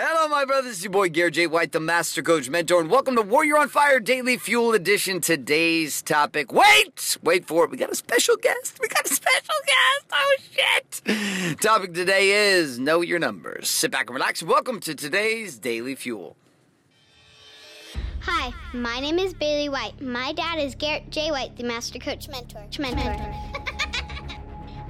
Hello, my brothers. It's your boy Garrett J. White, the Master Coach Mentor, and welcome to Warrior on Fire Daily Fuel Edition. Today's topic. Wait! Wait for it. We got a special guest. We got a special guest. Oh, shit. Topic today is Know Your Numbers. Sit back and relax. Welcome to today's Daily Fuel. Hi, my name is Bailey White. My dad is Garrett J. White, the Master Coach Mentor. Mentor.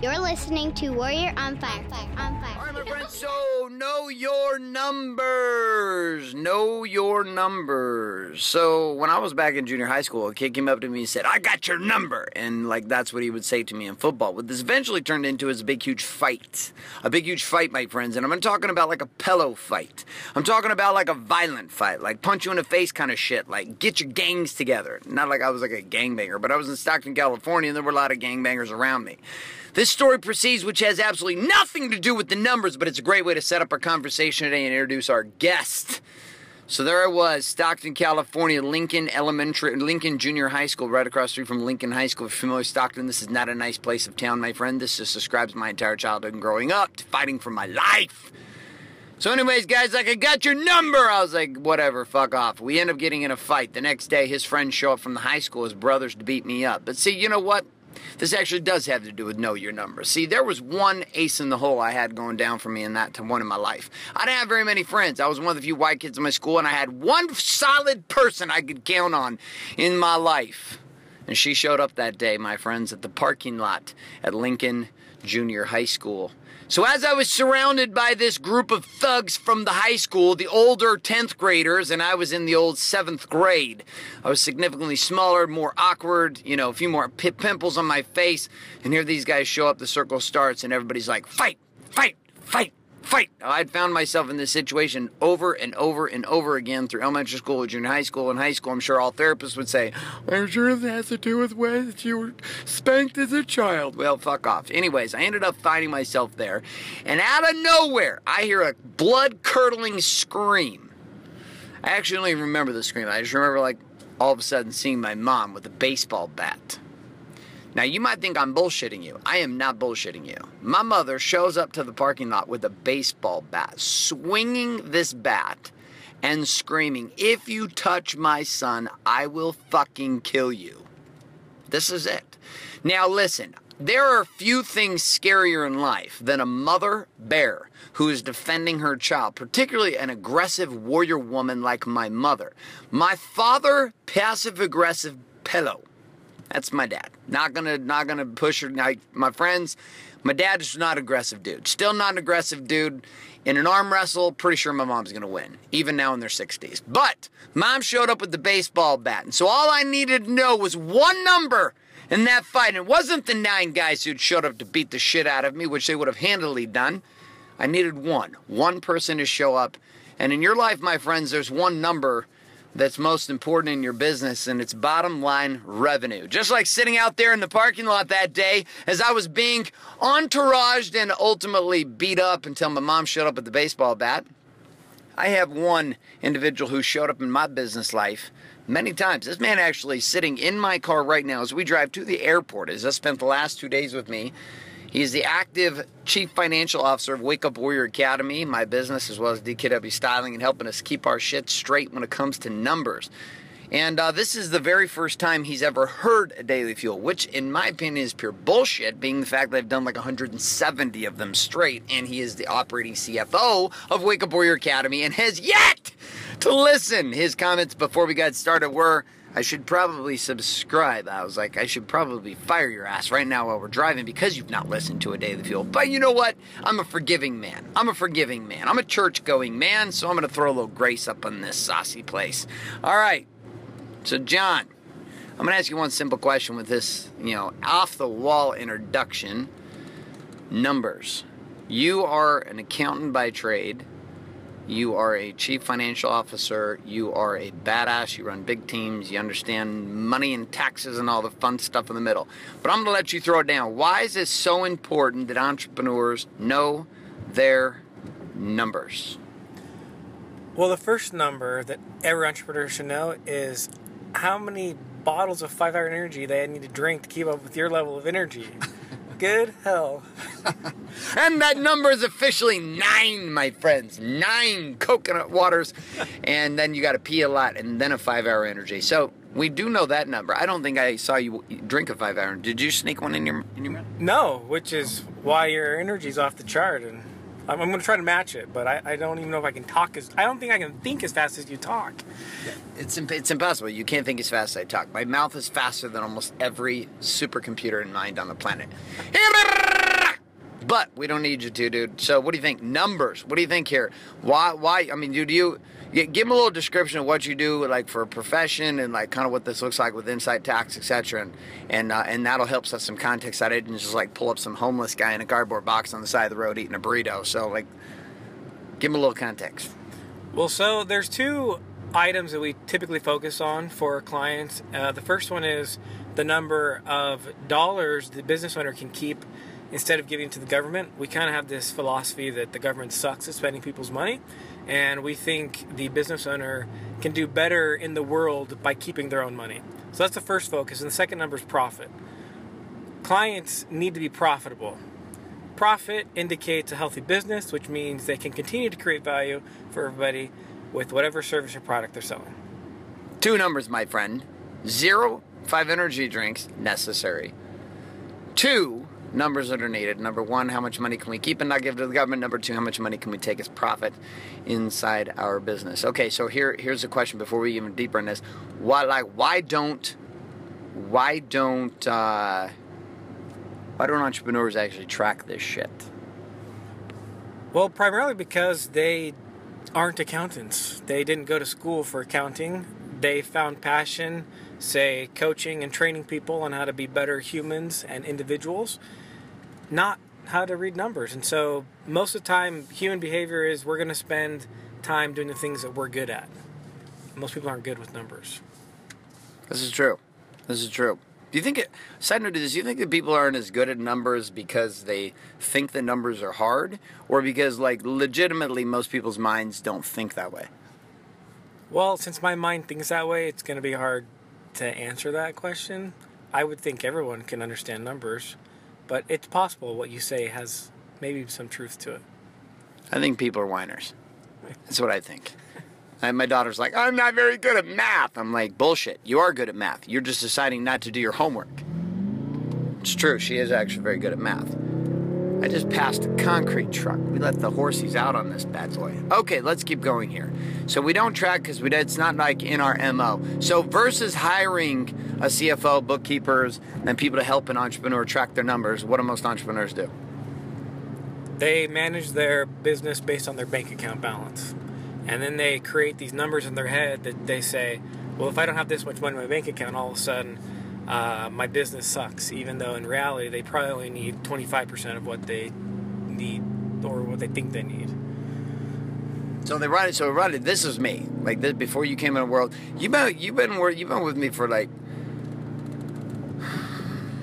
You're listening to Warrior on Fire. On Fire. All right, my. So, know your numbers. Know your numbers. So, when I was back in junior high school, a kid came up to me and said, I got your number. And, like, that's what he would say to me in football. What this eventually turned into is a big, huge fight. A big, huge fight, my friends. And I'm talking about like a pillow fight. I'm talking about like a violent fight, like punch you in the face kind of shit. Like, get your gangs together. Not like I was like a gangbanger, but I was in Stockton, California, and there were a lot of gangbangers around me. This story proceeds, which has absolutely nothing to do with the numbers, but it's a great way to set up our conversation today and introduce our guest. So there I was, Stockton, California, Lincoln Elementary, Lincoln Junior High School, right across street from Lincoln High School. If you're familiar with Stockton, this is not a nice place of town, my friend. This just describes my entire childhood and growing up, to fighting for my life. So, anyways, guys, like, I got your number. I was like, whatever, fuck off. We end up getting in a fight. The next day, his friends show up from the high school, his brothers, to beat me up. But see, you know what? This actually does have to do with know your number. See, there was one ace in the hole I had going down for me in that to one in my life. I didn't have very many friends. I was one of the few white kids in my school, and I had one solid person I could count on in my life. And she showed up that day, my friends, at the parking lot at Lincoln Junior High School. So, as I was surrounded by this group of thugs from the high school, the older 10th graders, and I was in the old 7th grade, I was significantly smaller, more awkward, you know, a few more p- pimples on my face. And here these guys show up, the circle starts, and everybody's like, fight, fight, fight, fight. I'd found myself in this situation over and over and over again through elementary school, junior high school, and high school. I'm sure all therapists would say, I'm sure this has to do with when you were spanked as a child. Well, fuck off. Anyways, I ended up finding myself there, and out of nowhere, I hear a blood curdling scream. I actually don't even remember the scream. I just remember, like, all of a sudden seeing my mom with a baseball bat. Now, you might think I'm bullshitting you. I am not bullshitting you. My mother shows up to the parking lot with a baseball bat, swinging this bat and screaming, If you touch my son, I will fucking kill you. This is it. Now, listen, there are few things scarier in life than a mother bear who is defending her child, particularly an aggressive warrior woman like my mother. My father, passive aggressive pillow. That's my dad. Not gonna not gonna push her. My friends, my dad is not aggressive dude. Still not an aggressive dude. In an arm wrestle, pretty sure my mom's gonna win, even now in their 60s. But mom showed up with the baseball bat, and so all I needed to know was one number in that fight. And it wasn't the nine guys who'd showed up to beat the shit out of me, which they would have handily done. I needed one, one person to show up. And in your life, my friends, there's one number that's most important in your business, and it's bottom line revenue. Just like sitting out there in the parking lot that day as I was being entouraged and ultimately beat up until my mom showed up with the baseball bat. I have one individual who showed up in my business life many times. This man actually sitting in my car right now as we drive to the airport, has just spent the last two days with me. He's the active chief financial officer of Wake Up Warrior Academy, my business, as well as DKW Styling, and helping us keep our shit straight when it comes to numbers. And uh, this is the very first time he's ever heard a daily fuel, which, in my opinion, is pure bullshit, being the fact that I've done like 170 of them straight, and he is the operating CFO of Wake Up Warrior Academy and has yet to listen. His comments before we got started were, I should probably subscribe. I was like, I should probably fire your ass right now while we're driving because you've not listened to a Day of the Fuel. But you know what? I'm a forgiving man. I'm a forgiving man. I'm a church going man, so I'm going to throw a little grace up on this saucy place. All right. So, John, I'm going to ask you one simple question with this, you know, off the wall introduction. Numbers. You are an accountant by trade. You are a chief financial officer. You are a badass. You run big teams. You understand money and taxes and all the fun stuff in the middle. But I'm going to let you throw it down. Why is it so important that entrepreneurs know their numbers? Well, the first number that every entrepreneur should know is how many bottles of five hour energy they need to drink to keep up with your level of energy. Good hell. And that number is officially nine, my friends. Nine coconut waters. And then you got to pee a lot and then a five hour energy. So we do know that number. I don't think I saw you drink a five hour. Did you sneak one in your, in your mouth? No, which is why your energy's off the chart, and I'm, I'm going to try to match it. But I, I don't even know if I can talk as I don't think I can think as fast as you talk. It's, imp- it's impossible. You can't think as fast as I talk. My mouth is faster than almost every supercomputer in mind on the planet. But we don't need you to, dude. So what do you think? Numbers. What do you think here? Why? Why? I mean, dude, you give them a little description of what you do, like for a profession, and like kind of what this looks like with Incite Tax, etc. And and uh, and that'll help set some context. I didn't just like pull up some homeless guy in a cardboard box on the side of the road eating a burrito. So like, give them a little context. Well, so there's two items that we typically focus on for clients. Uh, the first one is the number of dollars the business owner can keep instead of giving to the government. We kind of have this philosophy that the government sucks at spending people's money, and we think the business owner can do better in the world by keeping their own money. So that's the first focus, and the second number is profit. Clients need to be profitable. Profit indicates a healthy business, which means they can continue to create value for everybody with whatever service or product they're selling. Two numbers, my friend. Zero, five energy drinks necessary. Two numbers that are needed. Number one, how much money can we keep and not give to the government? Number two, how much money can we take as profit inside our business? Okay, so here here's a question before we even deeper in this. Why like why don't why don't uh, why don't entrepreneurs actually track this shit? Well, primarily because they aren't accountants. They didn't go to school for accounting. They found passion, say, coaching and training people on how to be better humans and individuals, not how to read numbers. And so, most of the time, human behavior is we're going to spend time doing the things that we're good at. Most people aren't good with numbers. This is true. This is true. Do you think it? Side note to this: Do you think that people aren't as good at numbers because they think the numbers are hard, or because, like, legitimately, most people's minds don't think that way? Well, since my mind thinks that way, it's going to be hard to answer that question. I would think everyone can understand numbers, but it's possible what you say has maybe some truth to it. I think people are whiners. That's what I think. And my daughter's like, I'm not very good at math. I'm like, bullshit. You are good at math. You're just deciding not to do your homework. It's true. She is actually very good at math. I just passed a concrete truck. We let the horsies out on this bad boy. Okay, let's keep going here. So we don't track because we it's not like in our MO. So versus hiring a CFO, bookkeepers, and people to help an entrepreneur track their numbers, what do most entrepreneurs do? They manage their business based on their bank account balance. And then they create these numbers in their head that they say, well, if I don't have this much money in my bank account, all of a sudden uh, my business sucks. Even though in reality, they probably only need 25% of what they need or what they think they need. So they run it. So run it. This is me. Like this before you came in the world. You've been you've been you've been with me for like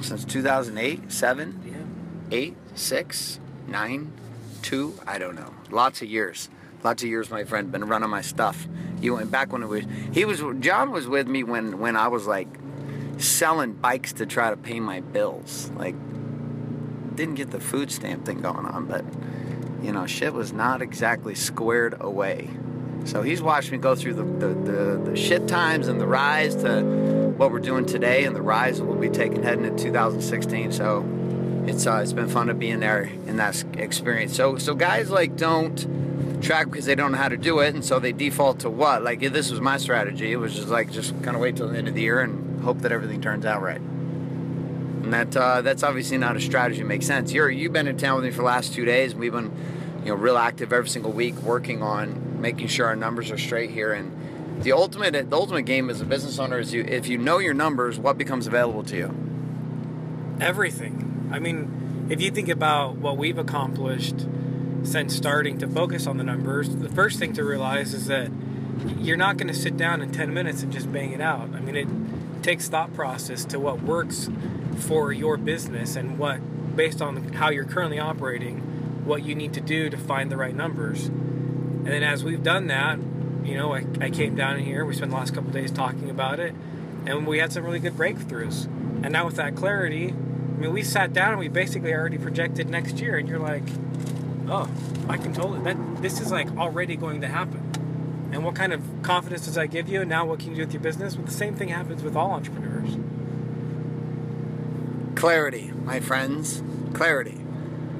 since 2008, seven, Yeah. eight, six, nine, two. I don't know. Lots of years. Lots of years, my friend. Been running my stuff. You went back when it was. He was. John was with me when when I was like selling bikes to try to pay my bills. Like didn't get the food stamp thing going on, but you know, shit was not exactly squared away. So he's watched me go through the, the, the, the shit times and the rise to what we're doing today and the rise that we'll be taking heading into 2016. So it's uh, it's been fun to be in there in that experience. So so guys like don't track because they don't know how to do it, and so they default to what? Like if this was my strategy. It was just like just kind of wait till the end of the year and hope that everything turns out right. And that uh, that's obviously not a strategy that makes sense. You're you've been in town with me for the last two days. We've been, you know, real active every single week, working on making sure our numbers are straight here. And the ultimate the ultimate game as a business owner is you if you know your numbers, what becomes available to you. Everything. I mean, if you think about what we've accomplished since starting to focus on the numbers, the first thing to realize is that you're not going to sit down in 10 minutes and just bang it out. I mean, it takes thought process to what works for your business and what, based on how you're currently operating, what you need to do to find the right numbers. And then as we've done that, you know, I, I came down here, we spent the last couple days talking about it, and we had some really good breakthroughs. And now with that clarity, I mean, we sat down and we basically already projected next year, and you're like, oh, I can totally that this is like already going to happen. And what kind of confidence does that give you? And now what can you do with your business? Well, the same thing happens with all entrepreneurs. Clarity, my friends. Clarity.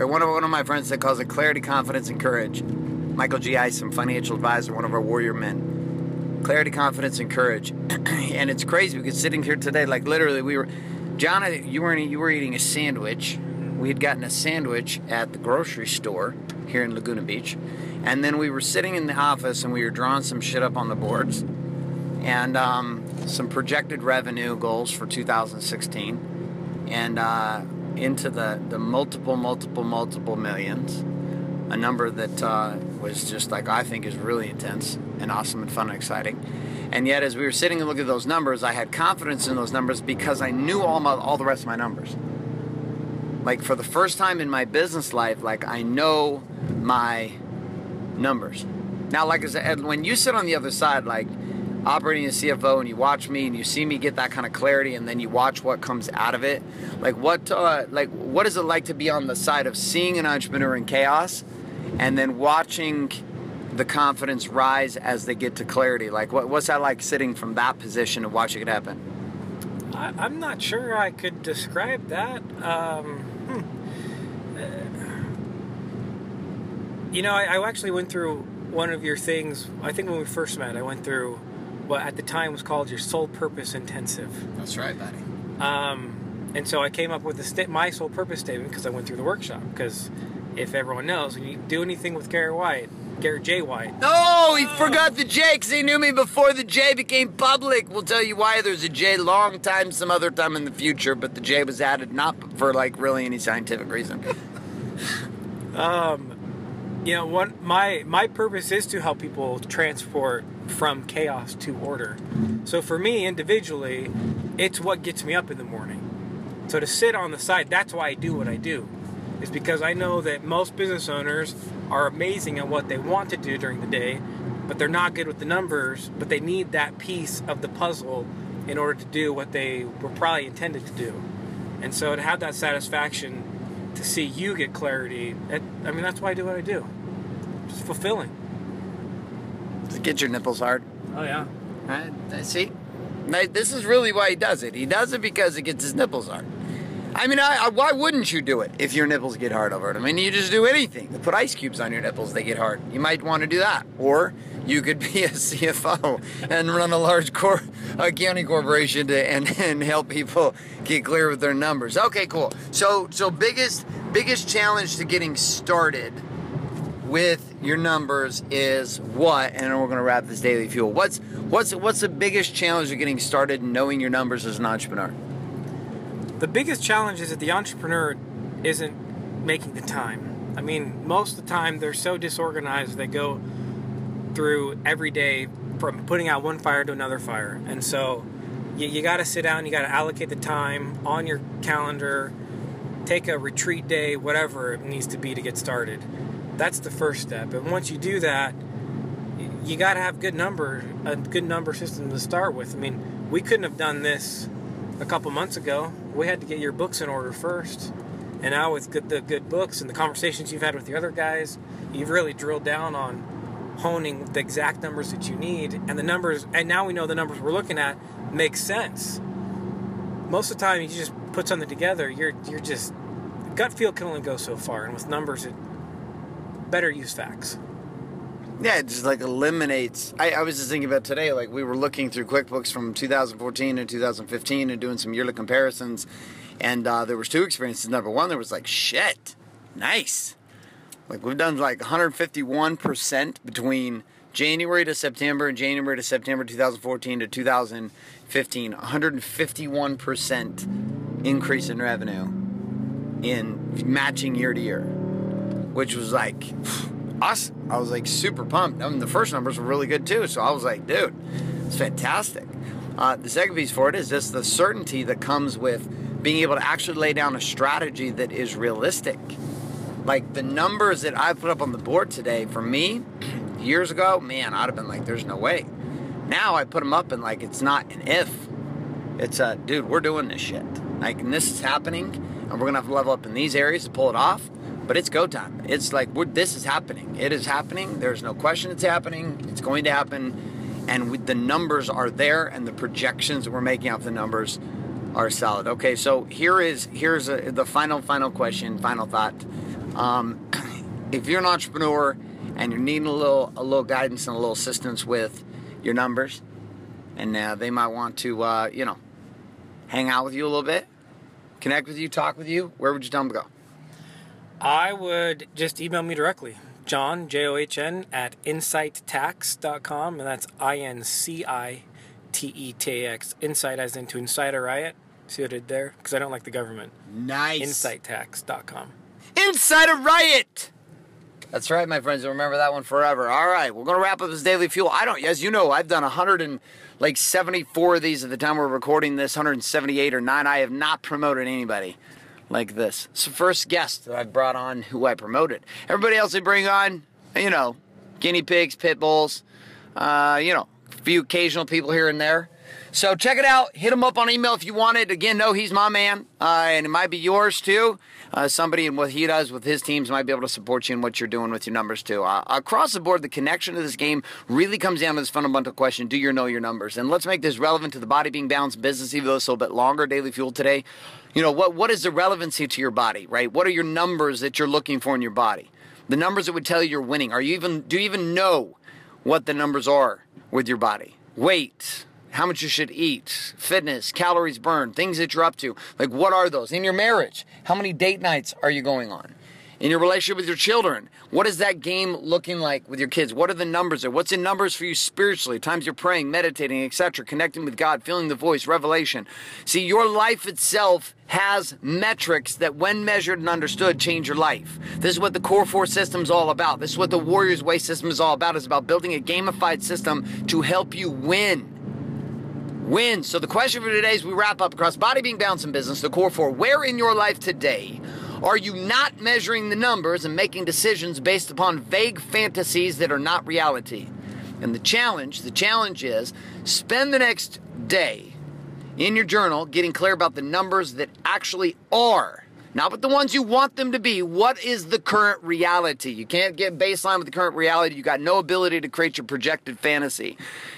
Or one of one of my friends that calls it clarity, confidence, and courage. Michael G. Isom, financial advisor, one of our warrior men. Clarity, confidence, and courage. and it's crazy because sitting here today, like literally, we were, John, you were you were eating a sandwich. We had gotten a sandwich at the grocery store here in Laguna Beach, and then we were sitting in the office and we were drawing some shit up on the boards, and um, some projected revenue goals for 2016, and uh, into the the multiple, multiple, multiple millions a number that uh, was just like I think is really intense and awesome and fun and exciting. And yet, as we were sitting and looking at those numbers, I had confidence in those numbers because I knew all my all the rest of my numbers. Like for the first time in my business life, like I know my numbers. Now, like I said, when you sit on the other side, like operating as CFO, and you watch me and you see me get that kind of clarity, and then you watch what comes out of it, like what, uh, like what is it like to be on the side of seeing an entrepreneur in chaos, and then watching the confidence rise as they get to clarity? Like what, what's that like sitting from that position and watching it happen? I, I'm not sure I could describe that. Um, hmm. Uh, you know, I, I actually went through one of your things. I think when we first met, I went through what at the time was called your soul purpose intensive. That's right, buddy. Um, and so I came up with the sta- my soul purpose statement because I went through the workshop. Because if everyone knows, when you do anything with Garrett White, Garrett J. White, No, he forgot the J because he knew me before the J became public. We'll tell you why there's a J long time, some other time in the future, but the J was added not for like really any scientific reason. you know, my my purpose is to help people transport from chaos to order. So for me individually, it's what gets me up in the morning. So to sit on the side, that's why I do what I do. Is because I know that most business owners are amazing at what they want to do during the day, but they're not good with the numbers, but they need that piece of the puzzle in order to do what they were probably intended to do. And so to have that satisfaction to see you get clarity, that, I mean that's why I do what I do. It's fulfilling. Get your nipples hard. Oh yeah. Right? See, Now, this is really why he does it. He does it because it gets his nipples hard. I mean, I, I, why wouldn't you do it if your nipples get hard over it? I mean, you just do anything. Put ice cubes on your nipples, they get hard. You might want to do that. Or you could be a CFO and run a large cor- accounting corporation to, and, and help people get clear with their numbers. Okay, cool. So, so biggest biggest challenge to getting started with your numbers is what? And we're going to wrap this daily fuel. What's what's what's the biggest challenge of getting started and knowing your numbers as an entrepreneur? The biggest challenge is that the entrepreneur isn't making the time. I mean, most of the time they're so disorganized they go through every day from putting out one fire to another fire. And so you, you got to sit down, you got to allocate the time on your calendar, take a retreat day, whatever it needs to be to get started. That's the first step. And once you do that, you got to have good number, a good number system to start with. I mean, we couldn't have done this a couple months ago. We had to get your books in order first. And now with good, the good books and the conversations you've had with the other guys, you've really drilled down on honing the exact numbers that you need. And the numbers, and now we know the numbers we're looking at make sense. Most of the time, you just put something together. You're you're just gut feel can only go so far, and with numbers, it better use facts. Yeah, it just like eliminates. I, I was just thinking about today, like we were looking through QuickBooks from 2014 and 2015 and doing some yearly comparisons, and uh, there was two experiences. Number one, there was like shit, nice. Like we've done like 151% between January to September and January to September 2014 to 2015. 151% increase in revenue in matching year to year, which was like awesome. I was like super pumped. I mean, the first numbers were really good too, so I was like, dude, it's fantastic. Uh, the second piece for it is just the certainty that comes with being able to actually lay down a strategy that is realistic. Like the numbers that I put up on the board today for me years ago, man, I'd have been like, there's no way. Now I put them up and like it's not an if. It's a dude, we're doing this shit. Like and this is happening, and we're gonna have to level up in these areas to pull it off. But it's go time. It's like this is happening. It is happening. There's no question it's happening. It's going to happen, and with the numbers are there, and the projections that we're making off the numbers are solid. Okay, so here is here's a, the final final question, final thought. Um, if you're an entrepreneur and you're needing a little a little guidance and a little assistance with your numbers, and uh, they might want to uh, you know hang out with you a little bit, connect with you, talk with you, where would you tell them to go? I would just email me directly. John, J O H N, at incitetax.com, and that's I N C I T E T A X. Incite as into Insider Riot. See what I did there? Because I don't like the government. Nice. Incitetax.com. Insider Riot! That's right, my friends. Remember that one forever. All right, we're gonna wrap up this daily fuel. I don't, as you know, I've done 100 and like 74 of these at the time we're recording this, 178 or nine. I have not promoted anybody like this. It's the first guest that I've brought on who I promoted. Everybody else I bring on, you know, guinea pigs, pit bulls, uh, you know, a few occasional people here and there. So check it out. Hit him up on email if you want it. Again, no, he's my man, uh, and it might be yours too. Uh, somebody in what he does with his teams might be able to support you in what you're doing with your numbers too. Uh, across the board, the connection to this game really comes down to this fundamental question: Do you know your numbers? And let's make this relevant to the body being balanced business, even though it's a little bit longer. Daily fuel today. You know what? What is the relevancy to your body? Right? What are your numbers that you're looking for in your body? The numbers that would tell you you're winning. Are you even? Do you even know what the numbers are with your body? Weight how much you should eat, fitness, calories burned, things that you're up to. Like, what are those? In your marriage, how many date nights are you going on? In your relationship with your children, what is that game looking like with your kids? What are the numbers there? What's in numbers for you spiritually? Times you're praying, meditating, etc., connecting with God, feeling the voice, revelation. See, your life itself has metrics that, when measured and understood, change your life. This is what the Core 4 system is all about. This is what the Warriors Way system is all about. It's about building a gamified system to help you win wins. So the question for today is we wrap up across body being balance and business, the core four. Where in your life today are you not measuring the numbers and making decisions based upon vague fantasies that are not reality? And the challenge, the challenge is spend the next day in your journal getting clear about the numbers that actually are not but the ones you want them to be. What is the current reality? You can't get baseline with the current reality. You got no ability to create your projected fantasy.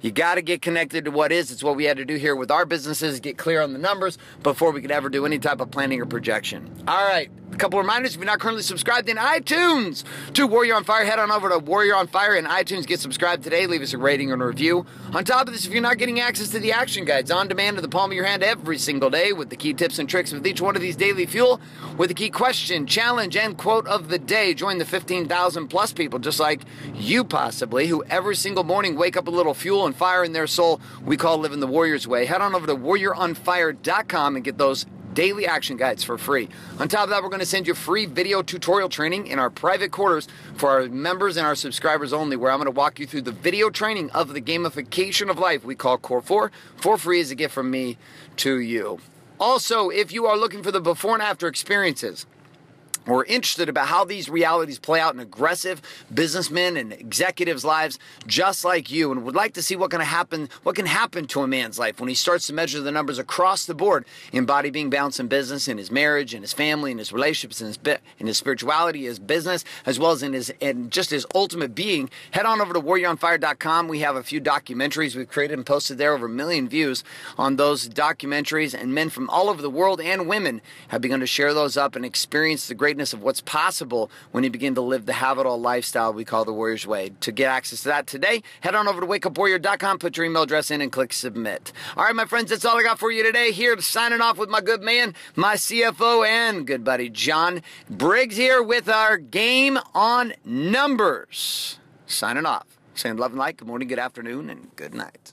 You got to get connected to what is. It's what we had to do here with our businesses, get clear on the numbers before we could ever do any type of planning or projection. All right, a couple of reminders if you're not currently subscribed in iTunes to Warrior on Fire, head on over to Warrior on Fire in iTunes, get subscribed today, leave us a rating and a review. On top of this, if you're not getting access to the action guides on demand to the palm of your hand every single day with the key tips and tricks with each one of these daily fuel, with the key question, challenge, and quote of the day, join the 15,000 plus people just like you possibly, who every single morning wake up a little fuel and fire in their soul we call living the Warrior's Way. Head on over to warrioronfire.com and get those daily action guides for free. On top of that, we're going to send you free video tutorial training in our private quarters for our members and our subscribers only, where I'm going to walk you through the video training of the gamification of life we call Core 4 for free as a gift from me to you. Also, if you are looking for the before and after experiences, or interested about how these realities play out in aggressive businessmen and executives' lives just like you and would like to see what can happen what can happen to a man's life when he starts to measure the numbers across the board in body being balanced in business in his marriage in his family in his relationships in his in his spirituality his business as well as in his and just his ultimate being. Head on over to warrioronfire.com we have a few documentaries we've created and posted there over a million views on those documentaries and men from all over the world and women have begun to share those up and experience the great of what's possible when you begin to live the have it all lifestyle we call the Warrior's Way. To get access to that today, head on over to wakeupwarrior.com, put your email address in, and click submit. All right, my friends, that's all I got for you today. Here, signing off with my good man, my CFO, and good buddy John Briggs here with our game on numbers. Signing off. Saying love and light, good morning, good afternoon, and good night.